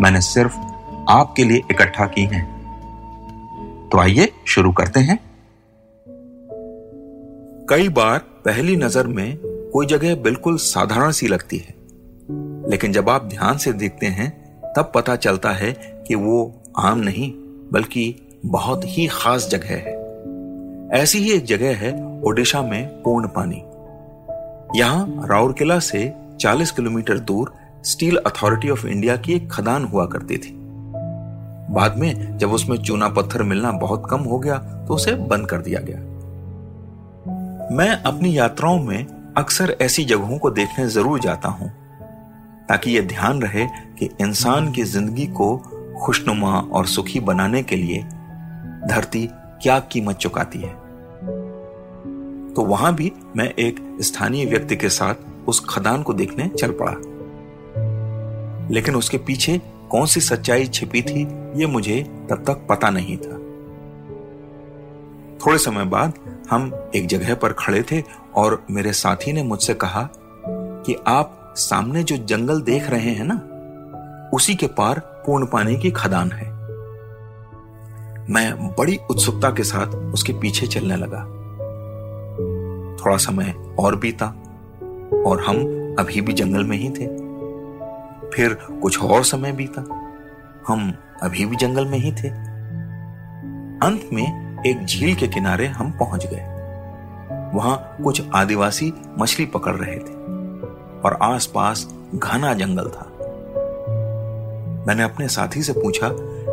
मैंने सिर्फ़ आपके लिए इकट्ठा की हैं। तो आइए शुरू करते हैं। कई बार पहली नज़र में कोई जगह बिल्कुल साधारण सी लगती है, लेकिन जब आप ध्यान से देखते हैं, तब पता चलता है कि वो आम नहीं, बल्कि बहुत ही खास जगह है। ऐसी ही एक जगह है ओडिशा में पूर्ण पानी। यहाँ राउरकेला से 40 किलोमीटर दूर स्टील अथॉरिटी ऑफ़ इंडिया की एक खदान हुआ करती थी। बाद में जब उसमें चूना पत्थर मिलना बहुत कम हो गया तो उसे बंद कर दिया गया। मैं अपनी यात्राओं में अक्सर ऐसी जगहों को देखने ज़रूर जाता हूँ, ताकि यह ध्यान रहे कि इंसान की ज़िंदगी को खुशनुमा और सुखी बनाने के लिए धरती क्या कीमत चुकाती है। तो वहाँ भी मैं एक स्थानीय व्यक्ति के साथ उस खदान को देखने चल पड़ा। लेकिन उसके पीछे कौन सी सच्चाई छिपी थी, ये मुझे तब तक पता नहीं था। थोड़े समय बाद हम एक जगह पर खड़े थे और मेरे साथी ने मुझसे कहा कि आप सामने जो जंगल देख रहे हैं ना, उसी के पार पूर्ण पानी की खदान है। मैं बड़ी उत्सुकता के साथ उसके पीछे चलने लगा। थोड़ा समय और बीता और हम अभी भी जंगल में ही थे। फिर कुछ और समय बीता। हम अभी भी जंगल में ही थे। अंत में एक झील के किनारे हम पहुँच गए। वहाँ कुछ आदिवासी मछली पकड़ रहे थे और आसपास घना जंगल था। मैंने अपने साथी से पूछा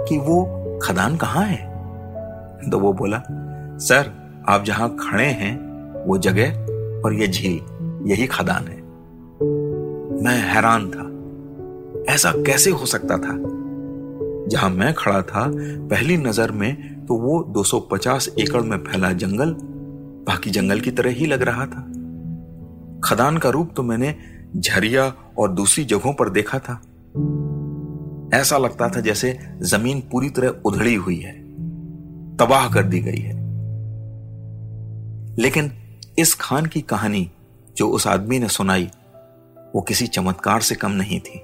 कि वो खदान कहाँ है? तो वो बोला, सर, आप जहाँ खड़े हैं, वो जगह और ये झील, यही खदान है। मैं हैरान था। ऐसा कैसे हो सकता था? जहाँ मैं खड़ा था, पहली नज़र में तो वो 250 एकड़ में फैला जंगल, बाकी जंगल की तरह ही लग रहा था। खदान का रूप तो मैंने झरिया और दूसरी जगहों पर देखा था। ऐसा लगता था जैसे ज़मीन पूरी तरह उधड़ी हुई है, तबाह कर दी गई है। लेकिन इस खान की कहानी जो उस आदमी ने सुनाई, वो किसी चमत्कार से कम नहीं थी।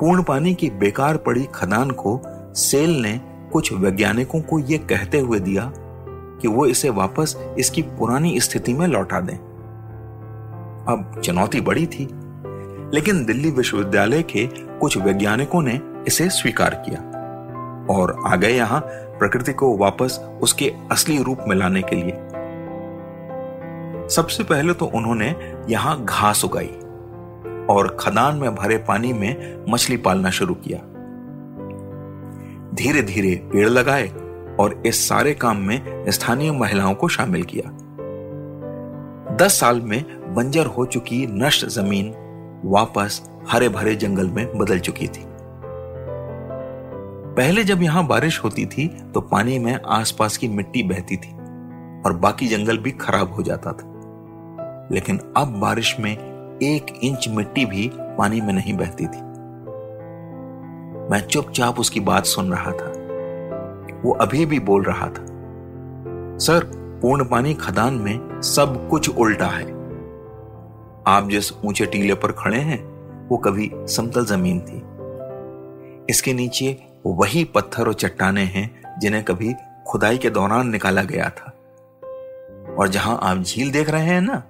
पूर्ण पानी की बेकार पड़ी खदान को सेल ने कुछ वैज्ञानिकों को यह कहते हुए दिया कि वो इसे वापस इसकी पुरानी स्थिति में लौटा दें। अब चुनौती बड़ी थी, लेकिन दिल्ली विश्वविद्यालय के कुछ वैज्ञानिकों ने इसे स्वीकार किया और आ गए यहाँ प्रकृति को वापस उसके असली रूप में लाने के लिए। सबसे पहले तो उन्होंने यहाँ घास उगाई। और खदान में भरे पानी में मछली पालना शुरू किया। धीरे धीरे पेड़ लगाए और इस सारे काम में स्थानीय महिलाओं को शामिल किया। दस साल में बंजर हो चुकी नष्ट ज़मीन वापस हरे भरे जंगल में बदल चुकी थी। पहले जब यहाँ बारिश होती थी तो पानी में आसपास की मिट्टी बहती थी और बाकी जंगल भी खराब हो जाता था। लेकिन अब बारिश में एक इंच मिट्टी भी पानी में नहीं बहती थी। मैं चुपचाप उसकी बात सुन रहा था। वो अभी भी बोल रहा था, सर, पूर्ण पानी खदान में सब कुछ उल्टा है। आप जिस ऊँचे टीले पर खड़े हैं, वो कभी समतल ज़मीन थी। इसके नीचे वही पत्थर और चट्टाने हैं, जिन्हें कभी खुदाई के दौरान निकाला गया था। और जहाँ आप झील देख रहे हैं ना,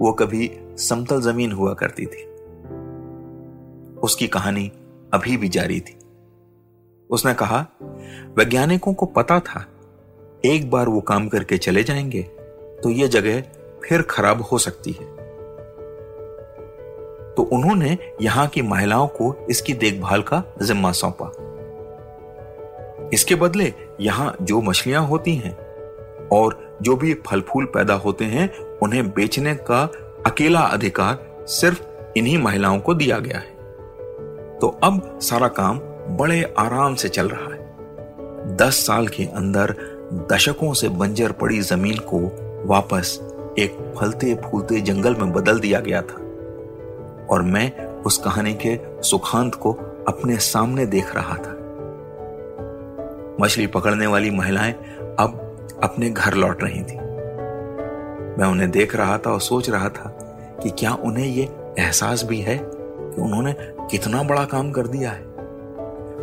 वो कभी समतल ज़मीन हुआ करती थी। उसकी कहानी अभी भी जारी थी। उसने कहा, वैज्ञानिकों को पता था, एक बार वो काम करके चले जाएँगे तो ये जगह फिर खराब हो सकती है। तो उन्होंने यहाँ की महिलाओं को इसकी देखभाल का जिम्मा सौंपा। इसके बदले यहाँ जो मछलियाँ होती हैं और जो भी फल फूल पैदा होते हैं, उन्हें बेचने का अकेला अधिकार सिर्फ़ इन्हीं महिलाओं को दिया गया है। तो अब सारा काम बड़े आराम से चल रहा है। दस साल के अंदर दशकों से बंजर पड़ी ज़मीन को वापस एक फलते फूलते जंगल में बदल दिया गया था। और मैं उस कहानी के सुखांत को अपने सामने देख रहा था। मछली पकड़ने वाली महिलाएँ अब अपने घर लौट रही थी। मैं उन्हें देख रहा था और सोच रहा था कि क्या उन्हें यह एहसास भी है कि उन्होंने कितना बड़ा काम कर दिया है।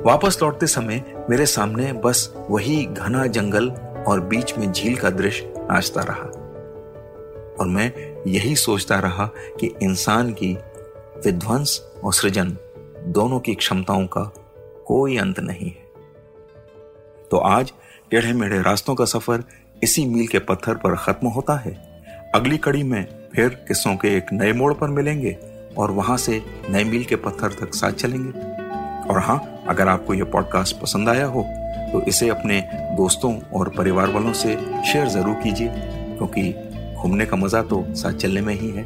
वापस लौटते समय मेरे सामने बस वही घना जंगल और बीच में झील का दृश्य नाचता रहा। और मैं यही सोचता रहा कि इंसान की विध्वंस और सृजन दोनों की क्षमताओं का कोई अंत नहीं है। तो आज टेढ़े मेढ़े रास्तों का सफ़र इसी मील के पत्थर पर खत्म होता है अगली कड़ी में फिर किस्सों के एक नए मोड़ पर मिलेंगे और वहाँ से नए मील के पत्थर तक साथ चलेंगे। और हाँ अगर आपको यह पॉडकास्ट पसंद आया हो तो इसे अपने दोस्तों और परिवार वालों से शेयर ज़रूर कीजिए, क्योंकि घूमने का मज़ा तो साथ चलने में ही है।